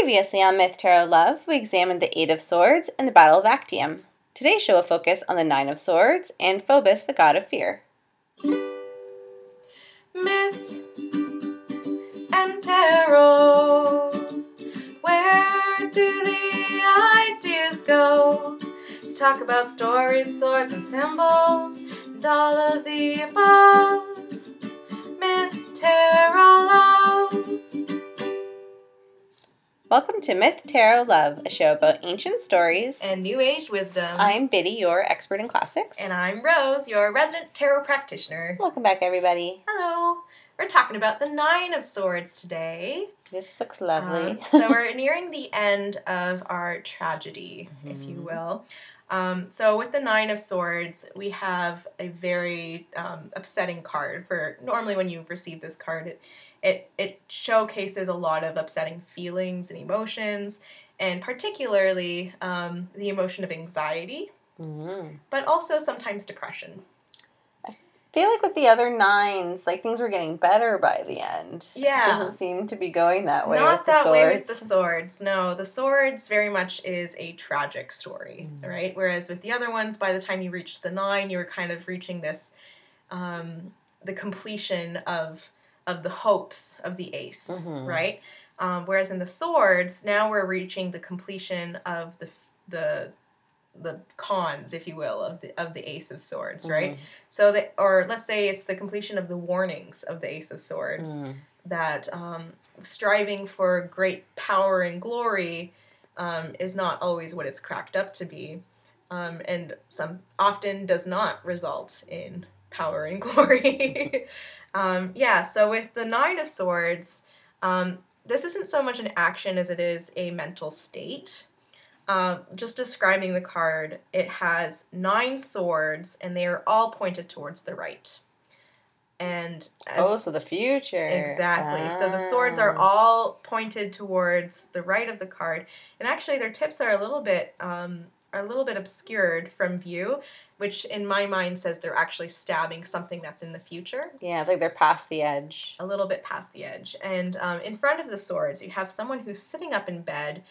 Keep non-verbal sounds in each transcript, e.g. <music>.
Previously on Myth Tarot Love, we examined the Eight of Swords and the Battle of Actium. Today's show will focus on the Nine of Swords and Phobos, the god of fear. Myth and tarot. Where do the ideas go? Let's talk about stories, swords, and symbols, and all of the above. Myth, tarot, love. Welcome to Myth Tarot Love, a show about ancient stories. And New Age wisdom. I'm Biddy, your expert in classics. And I'm Rose, your resident tarot practitioner. Welcome back, everybody. Hello. We're talking about the Nine of Swords today. This looks lovely. Um, so we're <laughs> nearing the end of our tragedy, if you Mhm. will. Um, so with the Nine of Swords, we have a very um, upsetting card. For normally when you receive this card, it it it showcases a lot of upsetting feelings and emotions, and particularly um, the emotion of anxiety, Mhm. but also sometimes depression. I feel like with the other nines, like things were getting better by the end. Yeah. It doesn't seem to be going that way Not with the that way with the swords. No, the swords very much is a tragic story, Mm. right? Whereas with the other ones, by the time you reached the nine, you were kind of reaching this, um, the completion of of the hopes of the ace, Mhm. right? Um, whereas in the swords, now we're reaching the completion of the the the cons, if you will, of the of the ace of swords, right? Mhm. So that, or let's say it's the completion of the warnings of the ace of swords Mhm. that um, striving for great power and glory um, is not always what it's cracked up to be, um, and some often does not result in power and <laughs> glory. <laughs> um, yeah, so with the Nine of Swords, um, this isn't so much an action as it is a mental state. Uh, just describing the card, it has nine swords, and they are all pointed towards the right. And as, Oh, so the future. Exactly. So the swords are Ah. all pointed towards the right of the card, and actually their tips are a little bit um, a little bit obscured from view, which in my mind says they're actually stabbing something that's in the future, Yeah, it's like they're past the edge. a little bit past the edge. And um, in front of the swords, you have someone who's sitting up in bed,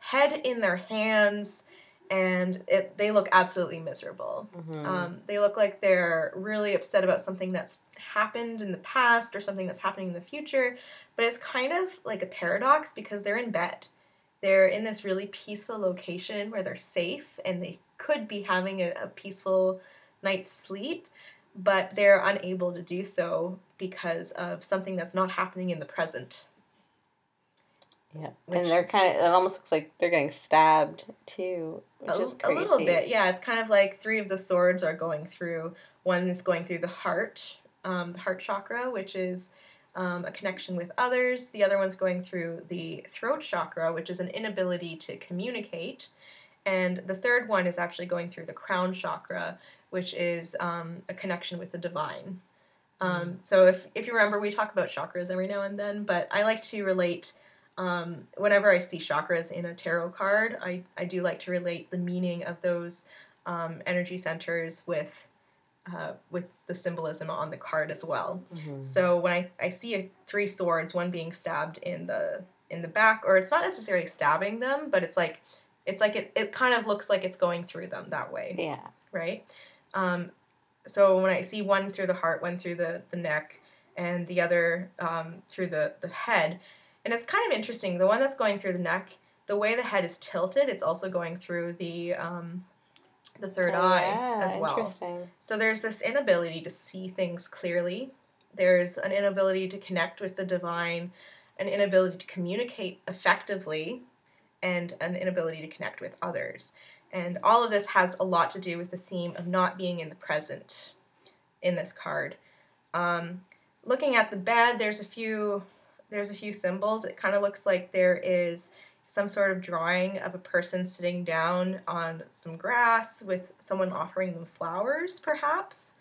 head in their hands, and it, they look absolutely miserable. Mhm. Um, they look like they're really upset about something that's happened in the past or something that's happening in the future, but it's kind of like a paradox because they're in bed. They're in this really peaceful location where they're safe and they could be having a, a peaceful night's sleep, but they're unable to do so because of something that's not happening in the present. yeah, which- and they're kind of. It almost looks like they're getting stabbed too, which a, is a little bit yeah it's kind of like three of the swords are going through one is going through the heart um, the heart chakra which is um, a connection with others. The other one's going through the throat chakra which is an inability to communicate. And the third one is actually going through the crown chakra which is um, a connection with the divine. Um, so if, if you remember we talk about chakras every now and then but i like to relate um, whenever I see chakras in a tarot card, I, I do like to relate the meaning of those um, energy centers with uh, with the symbolism on the card as well. Mhm. So when I, I see a, three swords, one being stabbed in the in the back, or it's not necessarily stabbing them, but it's like it's like it, it kind of looks like it's going through them that way Yeah. right? Um, so when I see one through the heart, one through the, the neck, and the other um, through the, the head, and it's kind of interesting. The one that's going through the neck, the way the head is tilted, it's also going through the um, the third Oh, eye yeah, as well. Interesting. So there's this inability to see things clearly. There's an inability to connect with the divine, an inability to communicate effectively, and an inability to connect with others. And all of this has a lot to do with the theme of not being in the present in this card. Um, looking at the bed, there's a few there's a few symbols. It kind of looks like there is some sort of drawing of a person sitting down on some grass with someone offering them flowers, perhaps.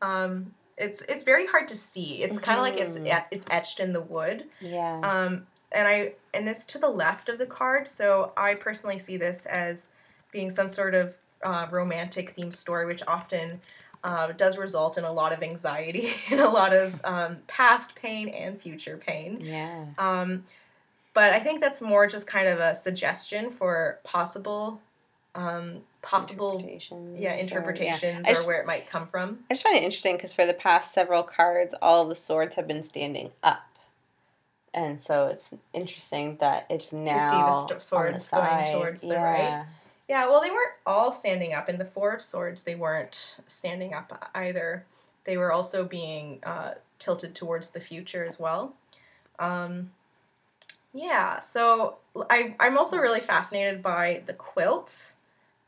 Um, it's it's very hard to see. It's kind of like it's Mhm. it's etched in the wood. Yeah. Um, and I and it's to the left of the card, so I personally see this as being some sort of uh, romantic themed story, which often uh, does result in a lot of anxiety <laughs> and a lot of um, past pain and future pain. yeah. Um, but I think that's more just kind of a suggestion for possible, um, possible, Interpretations yeah, or- interpretations or just- where it might come from. I just find it interesting because for the past several cards, all the swords have been standing up. And so it's interesting that it's now sto- on the swords going side. towards the yeah. right. Yeah, well, they weren't all standing up. In the Four of Swords, they weren't standing up either. They were also being uh, tilted towards the future as well. Um, yeah, so I, I'm also really fascinated by the quilt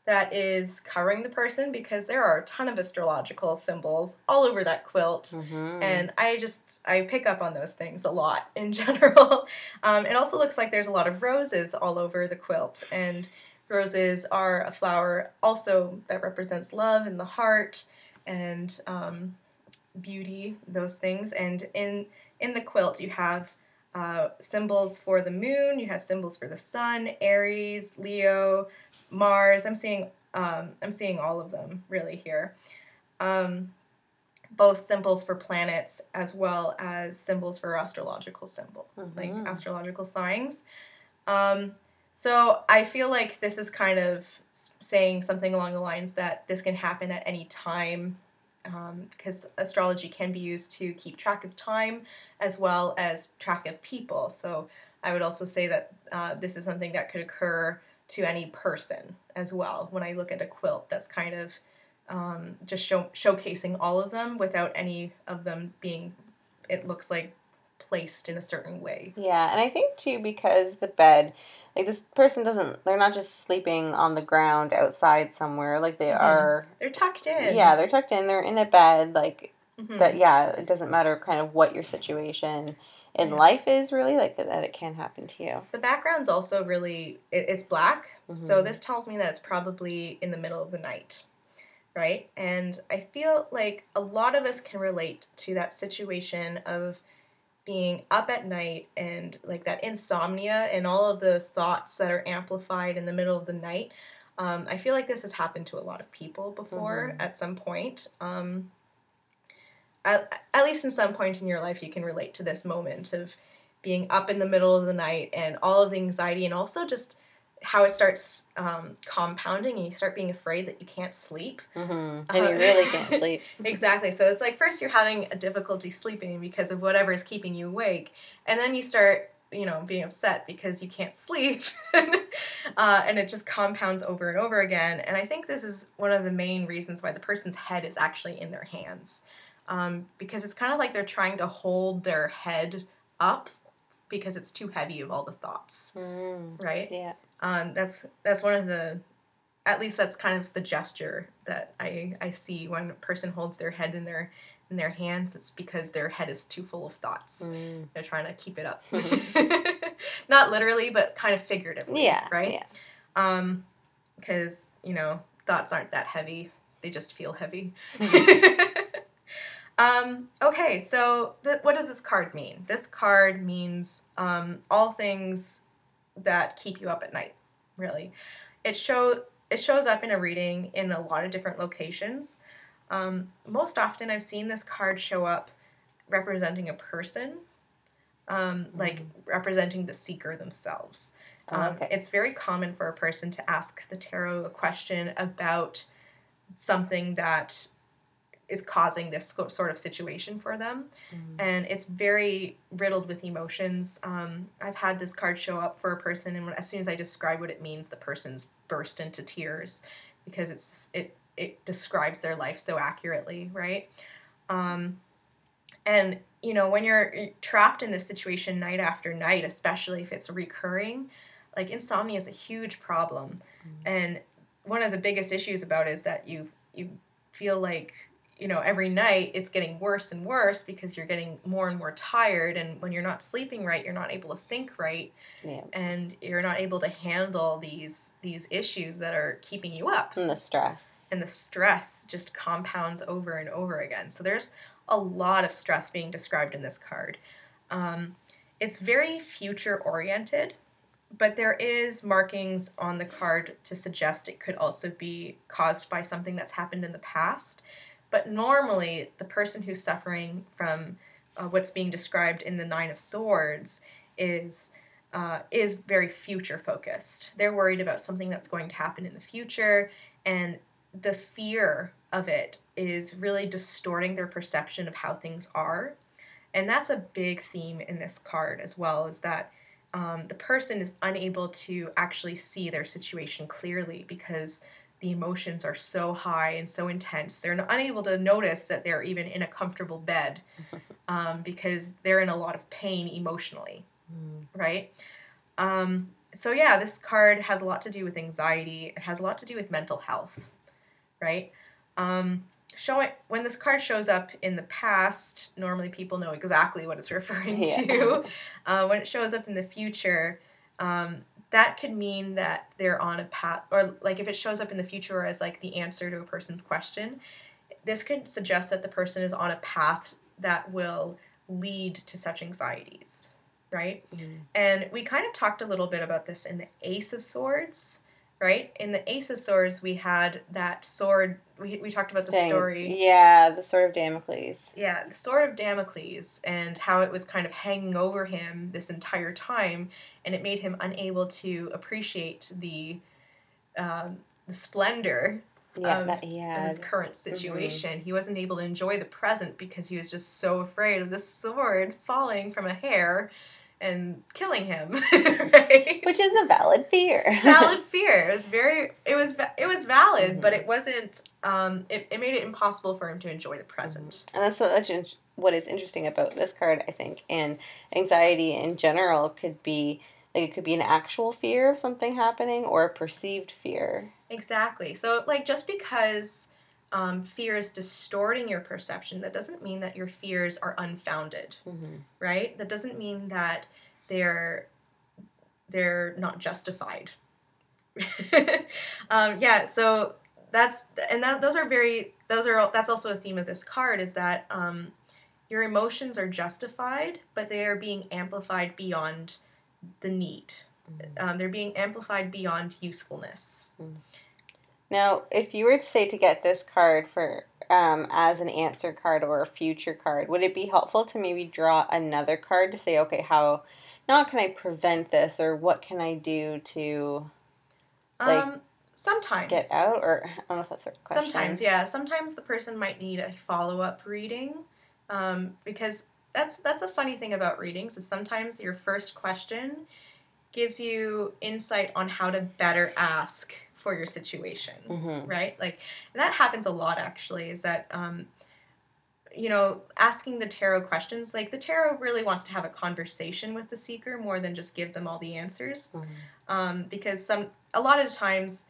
that is covering the person because there are a ton of astrological symbols all over that quilt. Mhm. And I just I pick up on those things a lot in <laughs> general. Um, it also looks like there's a lot of roses all over the quilt, and roses are a flower also that represents love and the heart and um, beauty, those things. And in in the quilt, you have uh, symbols for the moon, you have symbols for the sun, Aries, Leo, Mars. I'm seeing um, I'm seeing all of them really here. Um, both symbols for planets as well as symbols for astrological symbol, like Mhm. astrological signs. Um, so I feel like this is kind of saying something along the lines that this can happen at any time because astrology can be used to keep track of time as well as track of people. So I would also say that uh, this is something that could occur to any person as well. When I look at a quilt, that's kind of um, just show, showcasing all of them without any of them being, it looks like, placed in a certain way. Yeah, and I think too because the bed, like this person doesn't, they're not just sleeping on the ground outside somewhere. Like they Mhm. are, They're tucked in. yeah, they're tucked in. They're in a bed. Like Mhm. that. Yeah, it doesn't matter kind of what your situation in Yeah. life is really like that. It can happen to you. The background's also really it, it's black, so Mhm. this tells me that it's probably in the middle of the night, right? And I feel like a lot of us can relate to that situation of being up at night and like that insomnia and all of the thoughts that are amplified in the middle of the night. Um, I feel like this has happened to a lot of people before Mhm. at some point. Um, at, at least in some point in your life, you can relate to this moment of being up in the middle of the night and all of the anxiety, and also just how it starts um, compounding, and you start being afraid that you can't sleep. Mm-hmm. And Uh, you really can't <laughs> sleep. Exactly. So it's like first you're having a difficulty sleeping because of whatever is keeping you awake, and then you start, you know, being upset because you can't sleep, <laughs> uh, and it just compounds over and over again. And I think this is one of the main reasons why the person's head is actually in their hands, um, because it's kind of like they're trying to hold their head up because it's too heavy of all the thoughts, Mm. right? Yeah. Um, that's that's one of the at least that's kind of the gesture that I, I see when a person holds their head in their in their hands it's because their head is too full of thoughts Mm. they're trying to keep it up <laughs> <laughs> not literally but kind of figuratively Yeah. right Yeah. um because you know thoughts aren't that heavy they just feel heavy <laughs> um okay so th- what does this card mean this card means um all things that keep you up at night really. It show it shows up in a reading in a lot of different locations. Um, most often i've seen this card show up representing a person um, like representing the seeker themselves. Oh, um, okay. it's very common for a person to ask the tarot a question about something that is causing this sort of situation for them Mm. and it's very riddled with emotions. Um, I've had this card show up for a person, and when, as soon as I describe what it means, the person's burst into tears because it's it it describes their life so accurately, right? Um, and you know when you're trapped in this situation night after night, especially if it's recurring, like insomnia is a huge problem, Mm. and one of the biggest issues about it is that you you feel like you know every night it's getting worse and worse because you're getting more and more tired and when you're not sleeping right you're not able to think right Yeah. and you're not able to handle these these issues that are keeping you up And the stress. and the stress just compounds over and over again so there's a lot of stress being described in this card um, it's very future oriented but there is markings on the card to suggest it could also be caused by something that's happened in the past but normally the person who's suffering from uh, what's being described in the nine of swords is uh, is very future focused. They're worried about something that's going to happen in the future, and the fear of it is really distorting their perception of how things are. And that's a big theme in this card as well, is that um, the person is unable to actually see their situation clearly because the emotions are so high and so intense. They're unable to notice that they're even in a comfortable bed <laughs> um, because they're in a lot of pain emotionally, mm. right? Um, so, yeah, this card has a lot to do with anxiety, it has a lot to do with mental health, right? Um, showing when this card shows up in the past, normally people know exactly what it's <laughs> referring yeah. to. Uh, when it shows up in the future, um, that could mean that they're on a path, or like if it shows up in the future as like the answer to a person's question, this could suggest that the person is on a path that will lead to such anxieties, right? Mm-hmm. And we kind of talked a little bit about this in the Ace of Swords right? In the Ace of Swords, we had that sword. We, we talked about the Thing. story. Yeah, the Sword of Damocles. Yeah, the Sword of Damocles, and how it was kind of hanging over him this entire time, and it made him unable to appreciate the um, the splendor yeah, of, that, yeah. of his current mm-hmm. situation. Mm-hmm. He wasn't able to enjoy the present because he was just so afraid of the sword falling from a hair and killing him, <laughs> right? Which is a valid fear. <laughs> valid fear. It was very. It was. It was valid, mm-hmm. but it wasn't. Um, it, it made it impossible for him to enjoy the present. Mm-hmm. And that's what, what is interesting about this card, I think, and anxiety in general could be like it could be an actual fear of something happening or a perceived fear. Exactly. So like just because um, fear is distorting your perception, that doesn't mean that your fears are unfounded, mm-hmm. right? That doesn't mean that they're they're not justified. <laughs> um, yeah, so that's and that those are very those are that's also a theme of this card is that um, your emotions are justified, but they are being amplified beyond the need. Mm-hmm. Um, they're being amplified beyond usefulness. Mm-hmm. Now, if you were to say to get this card for um, as an answer card or a future card, would it be helpful to maybe draw another card to say, okay, how not can I prevent this or what can I do to like um, sometimes get out or I don't know if that's a question. Sometimes, yeah. Sometimes the person might need a follow up reading um, because that's that's a funny thing about readings is sometimes your first question gives you insight on how to better ask for your situation, mm-hmm. right? Like and that happens a lot actually. Is that um, you know asking the tarot questions? Like the tarot really wants to have a conversation with the seeker more than just give them all the answers, mm-hmm. um, because some a lot of times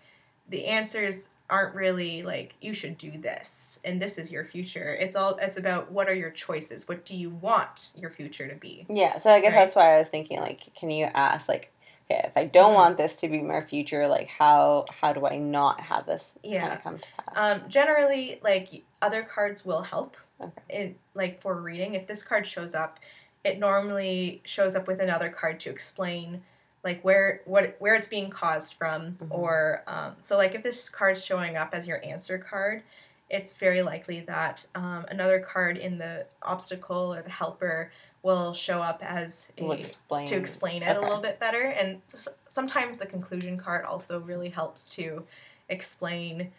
the answers aren't really like you should do this and this is your future it's all it's about what are your choices what do you want your future to be yeah so i guess right? that's why i was thinking like can you ask like okay, if I don't mm-hmm. want this to be my future, like how how do I not have this yeah. kind of come to pass? Um, generally, like other cards will help. Okay. In like for reading, if this card shows up, it normally shows up with another card to explain like where what where it's being caused from, mm-hmm. or um, so like if this card's showing up as your answer card, it's very likely that um, another card in the obstacle or the helper will show up as a, we'll explain. to explain it okay. a little bit better. And sometimes the conclusion card also really helps to explain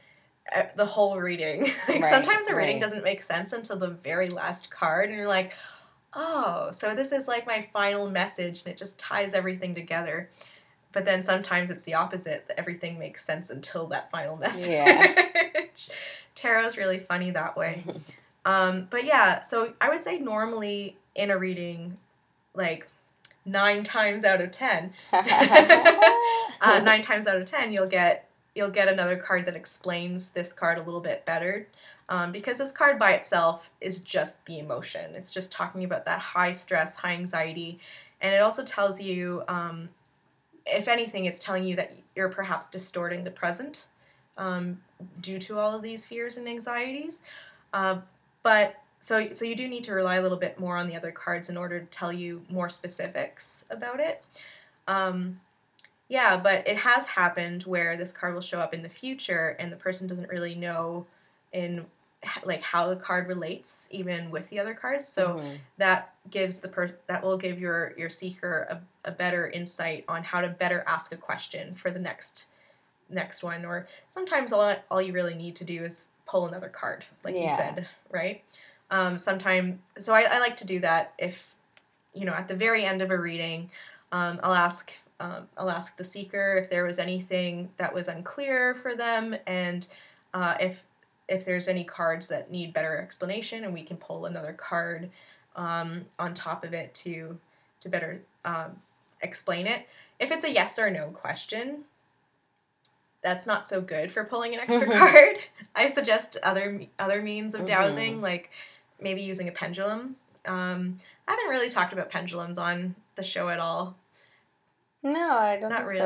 uh, the whole reading. <laughs> like right, sometimes the reading right. doesn't make sense until the very last card, and you're like, oh, so this is like my final message, and it just ties everything together. But then sometimes it's the opposite. That everything makes sense until that final message. Yeah. <laughs> Tarot's really funny that way. <laughs> um, but yeah, so I would say normally in a reading like nine times out of ten. <laughs> Uh, nine times out of ten you'll get you'll get another card that explains this card a little bit better. Um, because this card by itself is just the emotion. It's just talking about that high stress high anxiety and it also tells you um, if anything it's telling you that you're perhaps distorting the present um, due to all of these fears and anxieties. Uh, but so so you do need to rely a little bit more on the other cards in order to tell you more specifics about it. Um, yeah, but it has happened where this card will show up in the future and the person doesn't really know in like how the card relates even with the other cards. So Mhm. that gives the per that will give your your seeker a, a better insight on how to better ask a question for the next next one or sometimes all, all you really need to do is pull another card like you said right um sometime so I, I like to do that if you know at the very end of a reading um, i'll ask um, i'll ask the seeker if there was anything that was unclear for them and uh, if if there's any cards that need better explanation and we can pull another card um, on top of it to to better um, explain it. If it's a yes or no question, that's not so good for pulling an extra <laughs> card. I suggest other other means of dowsing, like maybe using a pendulum. Um, I haven't really talked about pendulums on the show at all. No, I don't Not think so.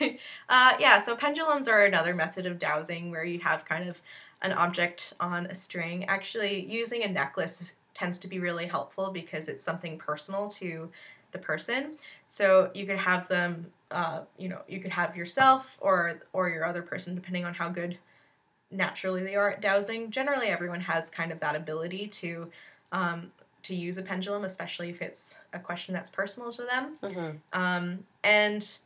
really. <laughs> uh, yeah, so pendulums are another method of dowsing where you have kind of an object on a string. Actually, using a necklace tends to be really helpful because it's something personal to the person. So you could have them, uh, you know, you could have yourself or or your other person, depending on how good naturally they are at dowsing. Generally, everyone has kind of that ability to um, to use a pendulum, especially if it's a question that's personal to them. Mhm. Um, and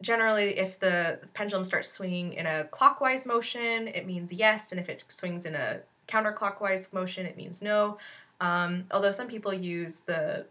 generally, if the pendulum starts swinging in a clockwise motion, it means yes, and if it swings in a counterclockwise motion, it means no. Um, although some people use the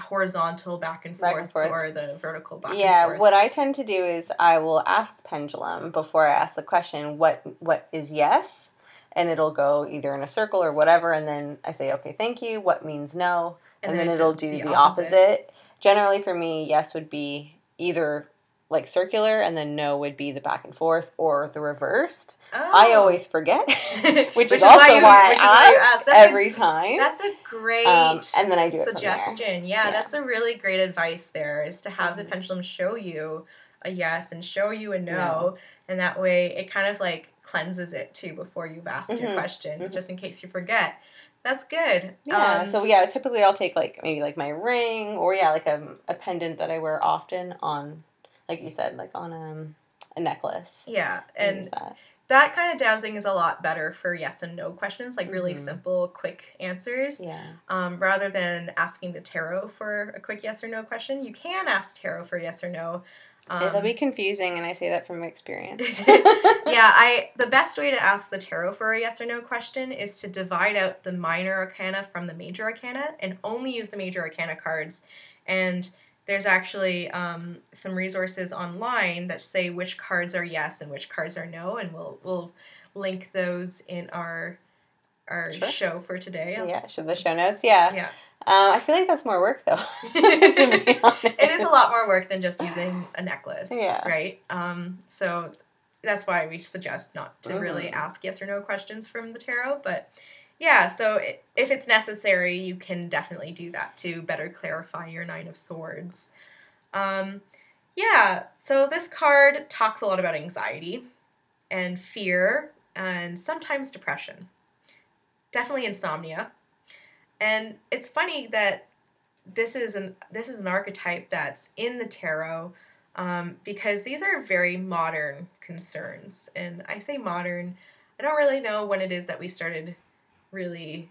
horizontal back and Back forth, and forth. or the vertical back and Yeah, what I tend to do is I will ask the pendulum before I ask the question what what is yes, and it'll go either in a circle or whatever, and then I say okay, thank you. What means no, and, then, it it'll do the, opposite. Generally, for me, yes would be either like circular, and then no would be the back and forth or the reversed. I Oh. always forget, <laughs> which, Which is, is why also you- why, which I why ask ask. That's a- every time. That's a great Um, and then I do suggestion. Yeah, Yeah. that's a really great advice there is to have the Mhm. pendulum show you a yes and show you a no, No. and that way it kind of like cleanses it too before you've asked your Mhm. question, Mhm. just in case you forget. That's good. Yeah. Um, so yeah, typically I'll take like maybe like my ring or yeah, like a, a pendant that I wear often on, like you said, like on um, a necklace. yeah, and that. that kind of dowsing is a lot better for yes and no questions, like really Mhm. simple, quick answers. Yeah. um, rather than asking the tarot for a quick yes or no question. You can ask tarot for yes or no. Um, It'll be confusing, and I say that from experience. <laughs> yeah, <laughs> I the best way to ask the tarot for a yes or no question is to divide out the minor arcana from the major arcana and only use the major arcana cards. And there's actually um, some resources online that say which cards are yes and which cards are no, and we'll we'll link those in our our Sure. show for today. yeah. Should the show notes? Yeah. Yeah. Um, I feel like that's more work though. <laughs> <laughs> it is a lot more work than just using a necklace, Yeah. right? Um, so that's why we suggest not to really Mhm. ask yes or no questions from the tarot. But yeah, so if it's necessary, you can definitely do that to better clarify your Nine of Swords. Um, yeah, so this card talks a lot about anxiety and fear and sometimes depression. Definitely insomnia. And it's funny that this is an this is an archetype that's in the tarot um, because these are very modern concerns. And I say modern, I don't really know when it is that we started really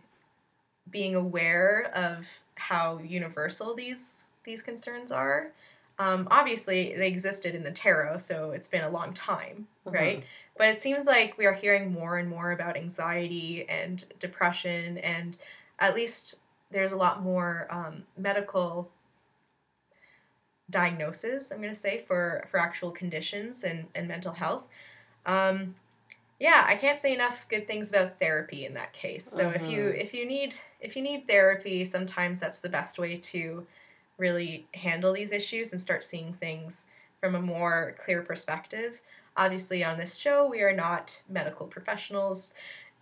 being aware of how universal these these concerns are. Um, obviously, they existed in the tarot, so it's been a long time, right? But it seems like we are hearing more and more about anxiety and depression, and at least there's a lot more um, medical diagnosis. I'm going to say for for actual conditions and and mental health. Um, yeah, I can't say enough good things about therapy in that case. So if you Mhm. if you need if you need therapy, sometimes that's the best way to really handle these issues and start seeing things from a more clear perspective. Obviously, on this show, we are not medical professionals,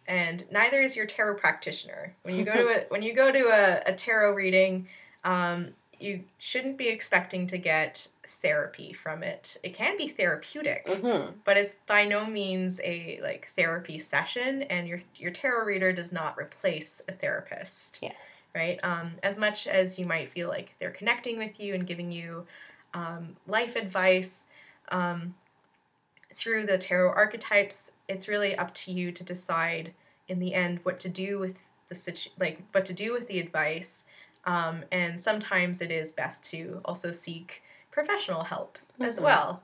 and neither is your tarot practitioner. When you go to a <laughs> when you go to a, a tarot reading, um, you shouldn't be expecting to get therapy from it. It can be therapeutic, Mm-hmm. but it's by no means a like therapy session, and your your tarot reader does not replace a therapist Yes. right? Um, as much as you might feel like they're connecting with you and giving you um, life advice um, through the tarot archetypes, it's really up to you to decide in the end what to do with the situ- like what to do with the advice. Um, and sometimes it is best to also seek professional help as Mhm. well.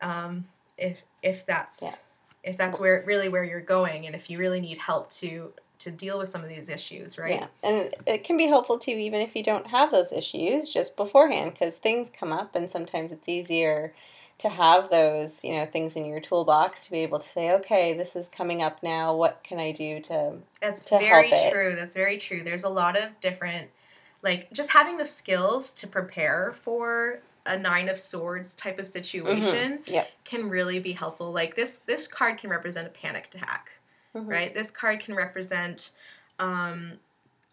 Um, if if that's Yeah. if that's where really where you're going, and if you really need help to to deal with some of these issues, right? Yeah, and it can be helpful too, even if you don't have those issues, just beforehand, because things come up, and sometimes it's easier to have those, you know, things in your toolbox to be able to say, okay, this is coming up now. What can I do to? That's to very help it. true. That's very true. There's a lot of different, like just having the skills to prepare for a nine of swords type of situation Yep. can really be helpful. Like this, this card can represent a panic attack, Mhm. right? This card can represent um,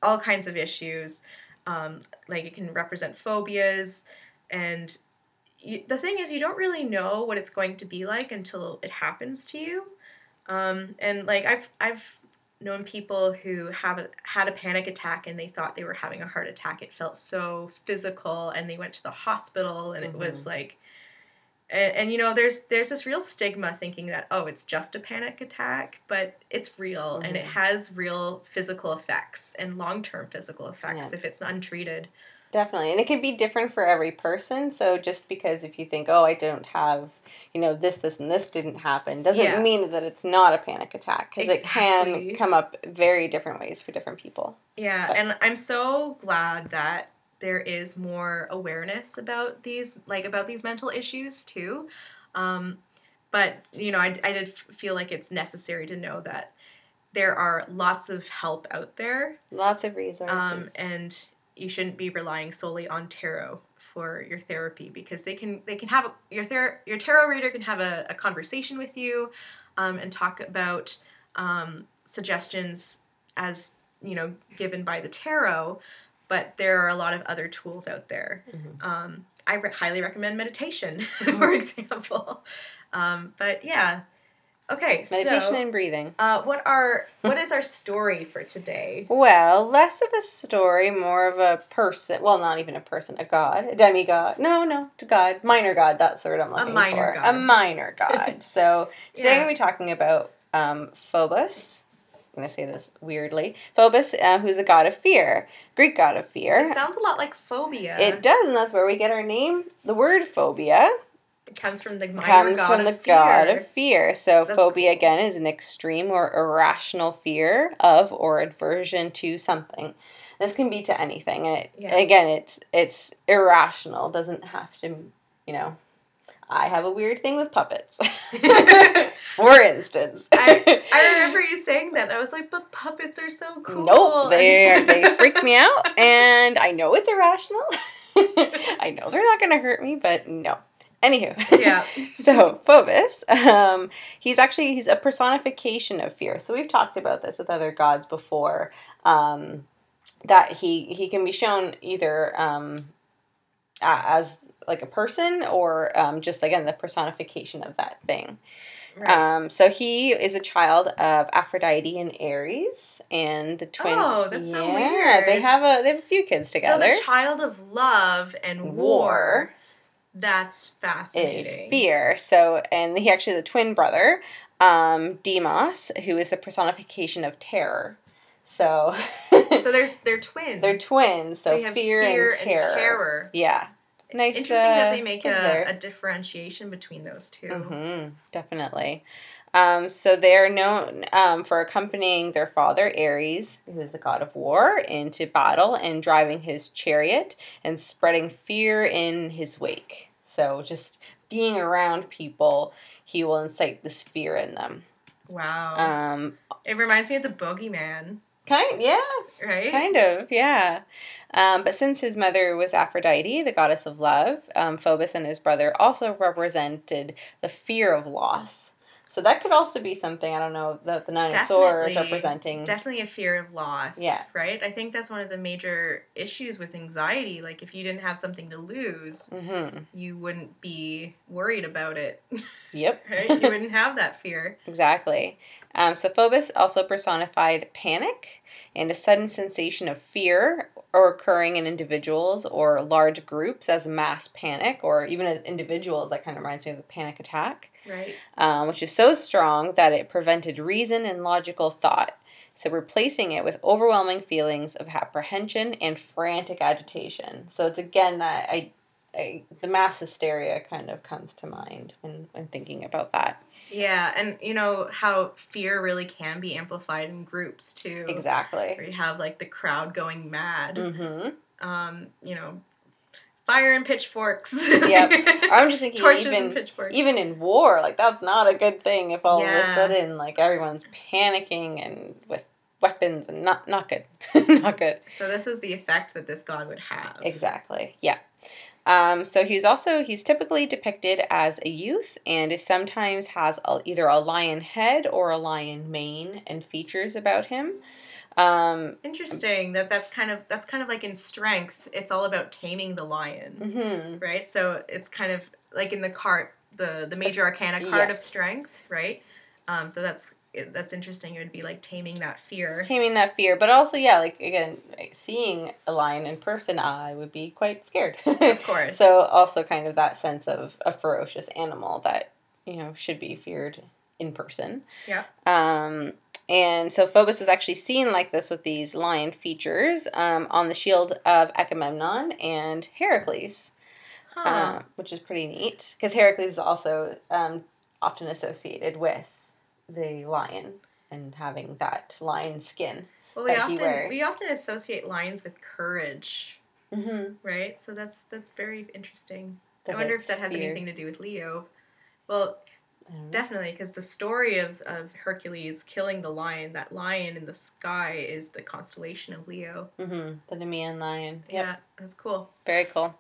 all kinds of issues. Um, like it can represent phobias, and you, the thing is, you don't really know what it's going to be like until it happens to you. Um, and like I've I've known people who have had a panic attack and they thought they were having a heart attack. It felt so physical, and they went to the hospital, and it was like, and, and you know, there's there's this real stigma thinking that oh, it's just a panic attack, but it's real and it Mhm. has real physical effects and long term physical effects Yeah. if it's untreated. Definitely. And it can be different for every person. So just because if you think, oh, I don't have, you know, this, this, and this didn't happen, doesn't Yeah. mean that it's not a panic attack. Because it can come up very different ways for different people. Yeah, But- and I'm so glad that there is more awareness about these, like about these mental issues too. Um, but you know, I, I did feel like it's necessary to know that there are lots of help out there, Lots of resources. um, and you shouldn't be relying solely on tarot for your therapy because they can they can have a, your ther- your tarot reader can have a, a conversation with you um, and talk about um, suggestions as you know given by the tarot but there are a lot of other tools out there. Mhm. um, i re- highly recommend meditation <laughs> for example. Um, but yeah okay so Meditation so and breathing. uh, what are what is our story for today <laughs> Well, less of a story, more of a person. Well, not even a person, a god, a demigod. No, no, to god, minor god. That's the word I'm looking a minor for. god. A minor <laughs> god. so today Yeah. I'm going to be talking about um, Phobos. I'm going to say this weirdly. Phobos, uh, who's the god of fear, Greek god of fear. it sounds a lot like phobia It does, and that's where we get our name. The word phobia It comes from the minor comes god from of the fear. god of fear. So That's phobia cool. again is an extreme or irrational fear of or aversion to something. This can be to anything. It, Yeah. again, it's it's irrational. Doesn't have to, you know. I have a weird thing with puppets. <laughs> For instance. I, I <laughs> remember you saying that. I was like, but puppets are so cool. Nope, they <laughs> they freak me out, and I know it's irrational. I know they're not going to hurt me, but no. Anywho, Yeah. <laughs> so Phobos, um, he's actually he's a personification of fear. So we've talked about this with other gods before. Um, that he he can be shown either um, as like a person or um, just again the personification of that thing. Right. Um, so he is a child of Aphrodite and Ares, and the twin. Oh, that's so yeah, weird. They have a they have a few kids together. So the child of love and war. War. That's fascinating. is fear. So, and he actually has a twin brother, um, Deimos, who is the personification of terror. So, So <laughs> there's they're twins. they're twins. So, So fear, fear and terror. terror. Yeah, nice. Interesting that uh, they make a, a differentiation between those 2 Mm-hmm, definitely. Um, so they're known um, for accompanying their father Ares, who is the god of war, into battle and driving his chariot and spreading fear in his wake. So just being around people, he will incite this fear in them. Wow. Um, it reminds me of the boogeyman, kind, yeah, right? kind of, yeah. Um, but since his mother was Aphrodite, the goddess of love, um, Phobos and his brother also represented the fear of loss. So that could also be something, I don't know, that the Nine of Swords Definitely. representing. Definitely a fear of loss. Yeah. Right? I think that's one of the major issues with anxiety. Like, if you didn't have something to lose, hmm you wouldn't be worried about it. Yep. <laughs> Right? you wouldn't have that fear. <laughs> Exactly. Um, so Phobos also personified panic and a sudden sensation of fear or occurring in individuals or large groups as mass panic or even as individuals. That kind of reminds me of a panic attack. Right? um, which is so strong that it prevented reason and logical thought. So replacing it with overwhelming feelings of apprehension and frantic agitation. So it's again that I, I the mass hysteria kind of comes to mind when, when thinking about that. Yeah, and you know how fear really can be amplified in groups too. Exactly. Where you have like the crowd going mad. Mm-hmm. Um, you know, fire and pitchforks. Yep. <laughs> I'm just thinking Torches even and pitchforks. even in war, like that's not a good thing if all of a sudden like everyone's panicking and with weapons and not not good. <laughs> not good. so this was the effect that this god would have. Exactly. Yeah. Um, so he's also he's typically depicted as a youth and is sometimes has a, either a lion head or a lion mane and features about him. Um, Interesting that that's kind of that's kind of like in strength. It's all about taming the lion, mhm. right? So it's kind of like in the cart, the the major arcana card Yeah. of strength, right? Um, so that's that's interesting. It would be like taming that fear. taming that fear but also yeah like again seeing a lion in person i would be quite scared <laughs> Of course. so also kind of that sense of a ferocious animal that you know should be feared in person Yeah. um and so Phobos was actually seen like this with these lion features um, on the shield of Agamemnon and Heracles, Huh. uh, which is pretty neat because Heracles is also um, often associated with the lion and having that lion skin. well, we that he often we often associate lions with courage, Mm-hmm. right? So that's that's very interesting. I wonder if that has anything to do with Leo. Well, definitely, because the story of, of Hercules killing the lion, that lion in the sky is the constellation of Leo. Mm-hmm. The Nemean lion. Yep. Yeah, that's cool. Very cool.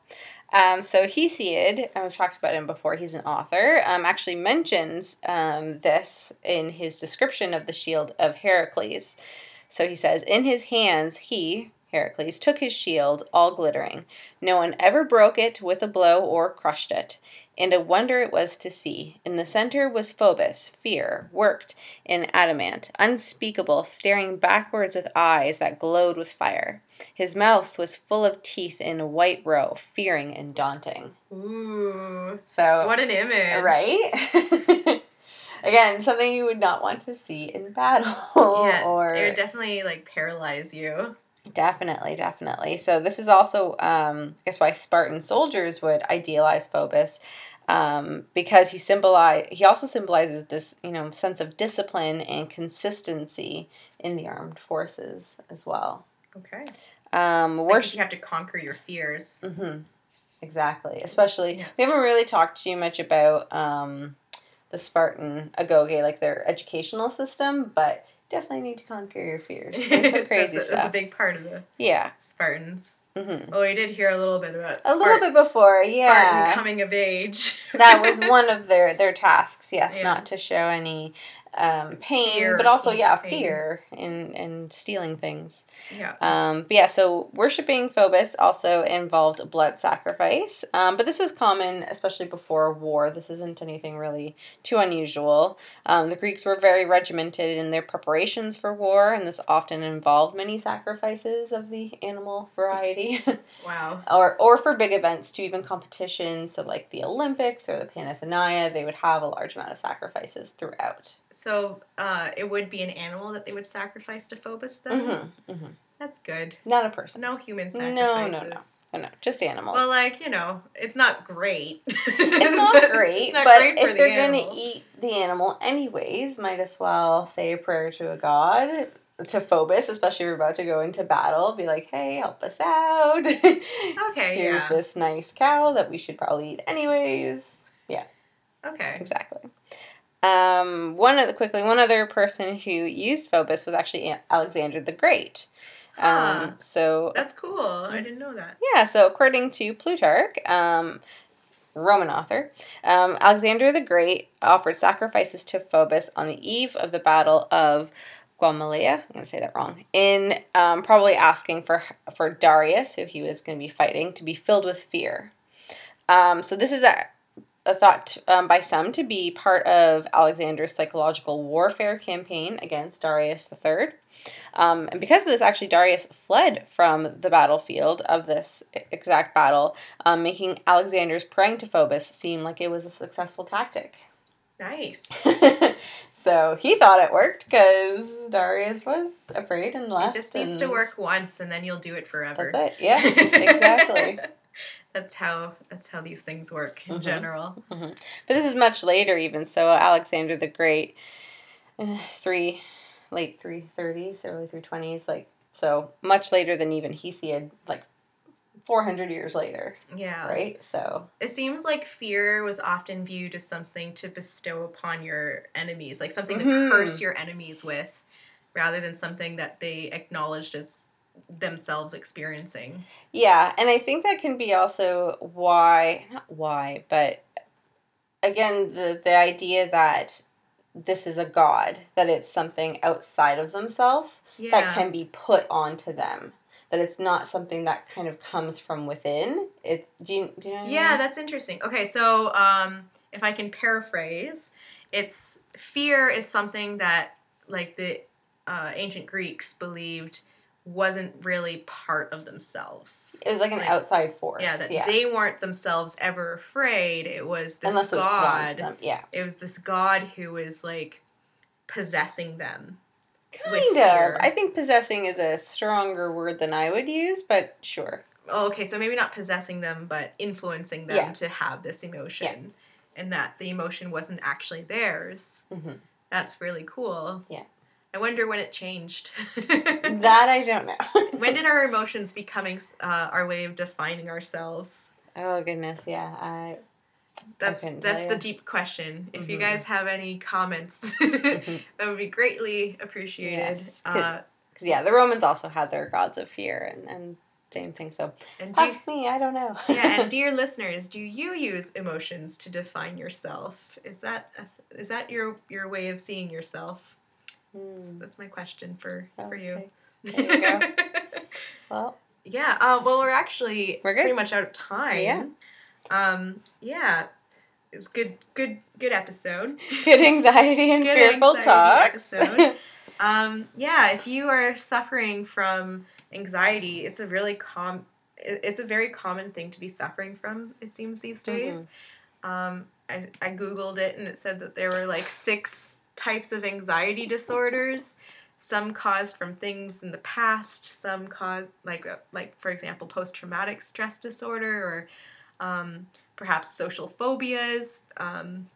Um, so Hesiod, and we've talked about him before, he's an author, um, actually mentions um, this in his description of the shield of Heracles. So he says, In his hands, he, Heracles, took his shield, all glittering. No one ever broke it with a blow or crushed it. And a wonder it was to see. In the center was Phobos, fear, worked in adamant, unspeakable, staring backwards with eyes that glowed with fire. His mouth was full of teeth in a white row, fearing and daunting. Ooh, So, what an image! right? <laughs> Again, something you would not want to see in battle. Yeah, or it would definitely like paralyze you. Definitely, definitely. So this is also, um, I guess, why Spartan soldiers would idealize Phobos, um, because he symbolize he also symbolizes this, you know, sense of discipline and consistency in the armed forces as well. Okay. Um, Like, worship. you have to conquer your fears. Mm-hmm. Exactly. Especially, Yeah. we haven't really talked too much about um, the Spartan agoge, like their educational system, but definitely need to conquer your fears. <laughs> There's some crazy that's, a, stuff. that's a big part of the yeah. Spartans. hmm Oh, we did hear a little bit about A little bit before, yeah. Spartan coming of age. that was <laughs> one of their their tasks. Yes, Yeah. not to show any um, pain, Fear, but also yeah, pain. fear in in stealing things. yeah. Um, but yeah, so worshiping Phobos also involved blood sacrifice. Um, but this was common, especially before war. This isn't anything really too unusual. Um, the Greeks were very regimented in their preparations for war, and this often involved many sacrifices of the animal variety. <laughs> Wow. or or for big events to even competitions so like the olympics or the panathenaea they would have a large amount of sacrifices throughout So uh, it would be an animal that they would sacrifice to Phobos then? mm-hmm, mm-hmm. That's good. not a person No human No, sacrifices. no, no. oh, no just animals Well, like, you know, it's not great. <laughs> it's not great It's not but great if the they're going to eat the animal anyways might as well say a prayer to a god to Phobos, especially if you're about to go into battle, be like, "Hey, help us out! <laughs> Okay, Here's yeah. this nice cow that we should probably eat anyways." Yeah. Okay. Exactly. Um, one of the quickly one other person who used Phobos was actually Alexander the Great. Huh. Um, so That's cool. I didn't know that. yeah, so according to Plutarch, um, Roman author, um, Alexander the Great offered sacrifices to Phobos on the eve of the Battle of Guamalia. I'm going to say that wrong. In um, probably asking for for Darius, who he was going to be fighting, to be filled with fear. Um, so this is a, a thought um, by some to be part of Alexander's psychological warfare campaign against Darius III. Um, and because of this, actually, Darius fled from the battlefield of this exact battle, um, making Alexander's praying to Phobos seem like it was a successful tactic. Nice. <laughs> So he thought it worked because Darius was afraid and left. It just needs to work once, and then you'll do it forever. That's it. Yeah, exactly. <laughs> that's how that's how these things work in Mhm. general. But this is much later, even so. Alexander the Great, uh, three, late three thirties, early three twenties, like so much later than even Hesiod, like four hundred years later, Yeah. right? So It seems like fear was often viewed as something to bestow upon your enemies, like something Mhm. to curse your enemies with, rather than something that they acknowledged as themselves experiencing. yeah, and I think that can be also why, not why, but again, the the idea that this is a god, that it's something outside of themselves. Yeah. that can be put onto them. That it's not something that kind of comes from within. It do you, do you know? What I Yeah, mean? that's interesting. Okay, so um, if I can paraphrase, it's fear is something that like the uh, ancient Greeks believed wasn't really part of themselves. it was like an like- outside force. Yeah, that yeah. they weren't themselves ever afraid. It was this Unless it was god. them. Yeah, It was this god who was like possessing them. kind of. I think possessing is a stronger word than I would use, but sure. Oh, okay, so maybe not possessing them, but influencing them Yeah. to have this emotion, and that the emotion wasn't actually theirs. Mhm. That's really cool. Yeah. I wonder when it changed. <laughs> That I don't know. <laughs> when did our emotions becoming uh, our way of defining ourselves? oh goodness, yeah. I That's that's the deep question. If you Mhm. guys have any comments, <laughs> Mhm. that would be greatly appreciated. Yes, 'cause- Uh, yeah, the Romans also had their gods of fear and and same thing. So and ask me, I don't know. yeah, and dear listeners, do you use emotions to define yourself? Is that a, is that your your way of seeing yourself? Hmm, That's my question for for you. okay. <laughs> There you go. Well, yeah. Uh, well, we're actually We're good. pretty much out of time. Yeah. Um. Yeah. It was good. Good. Good episode. <laughs> good anxiety and Good fearful episode. <laughs> Um, yeah, if you are suffering from anxiety, it's a really com it's a very common thing to be suffering from, it seems these days. Um, I, I googled it and it said that there were like six types of anxiety disorders. Some caused from things in the past, some caused like uh, like for example post traumatic stress disorder or um, perhaps social phobias. Um,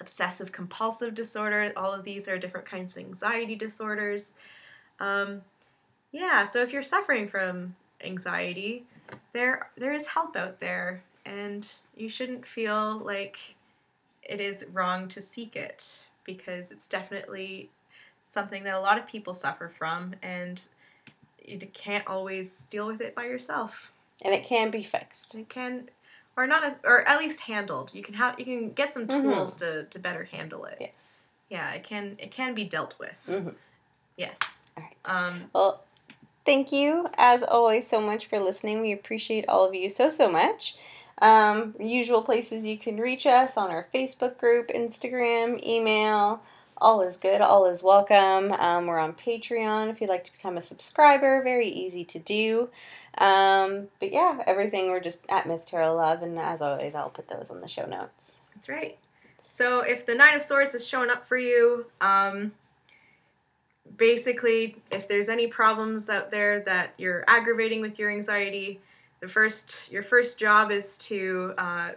obsessive compulsive disorder. All of these are different kinds of anxiety disorders. Um, yeah, so if you're suffering from anxiety, there there is help out there, and you shouldn't feel like it is wrong to seek it because it's definitely something that a lot of people suffer from, and you can't always deal with it by yourself. and it can be fixed. It can, or not, as, or at least handled. You can have you can get some Mhm. tools to, to better handle it. Yes. Yeah, it can it can be dealt with. Mhm. Yes. All right. Um, Well, thank you as always so much for listening. We appreciate all of you so so much. Um, usual places you can reach us on our Facebook group, Instagram, email. All is good. All is welcome. Um, we're on Patreon if you'd like to become a subscriber. Very easy to do. Um, but yeah, everything we're just at Myth Tarot Love, and as always, I'll put those on the show notes. that's right. So if the Nine of Swords is showing up for you, um, basically, if there's any problems out there that you're aggravating with your anxiety, the first your first job is to uh,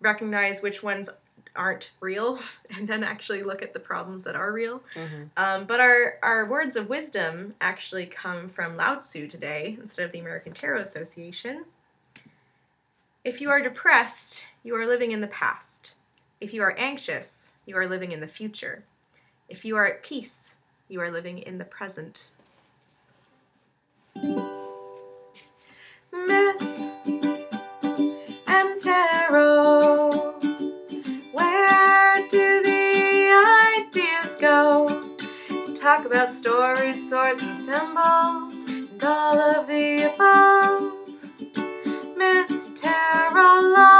recognize which ones aren't real, <laughs> and then actually look at the problems that are real. Mm-hmm. Um, but our, our words of wisdom actually come from Lao Tzu today instead of the American Tarot Association. If you are depressed, you are living in the past. If you are anxious, you are living in the future. If you are at peace, you are living in the present. talk about stories, swords, and symbols, and all of the above. Myth, love.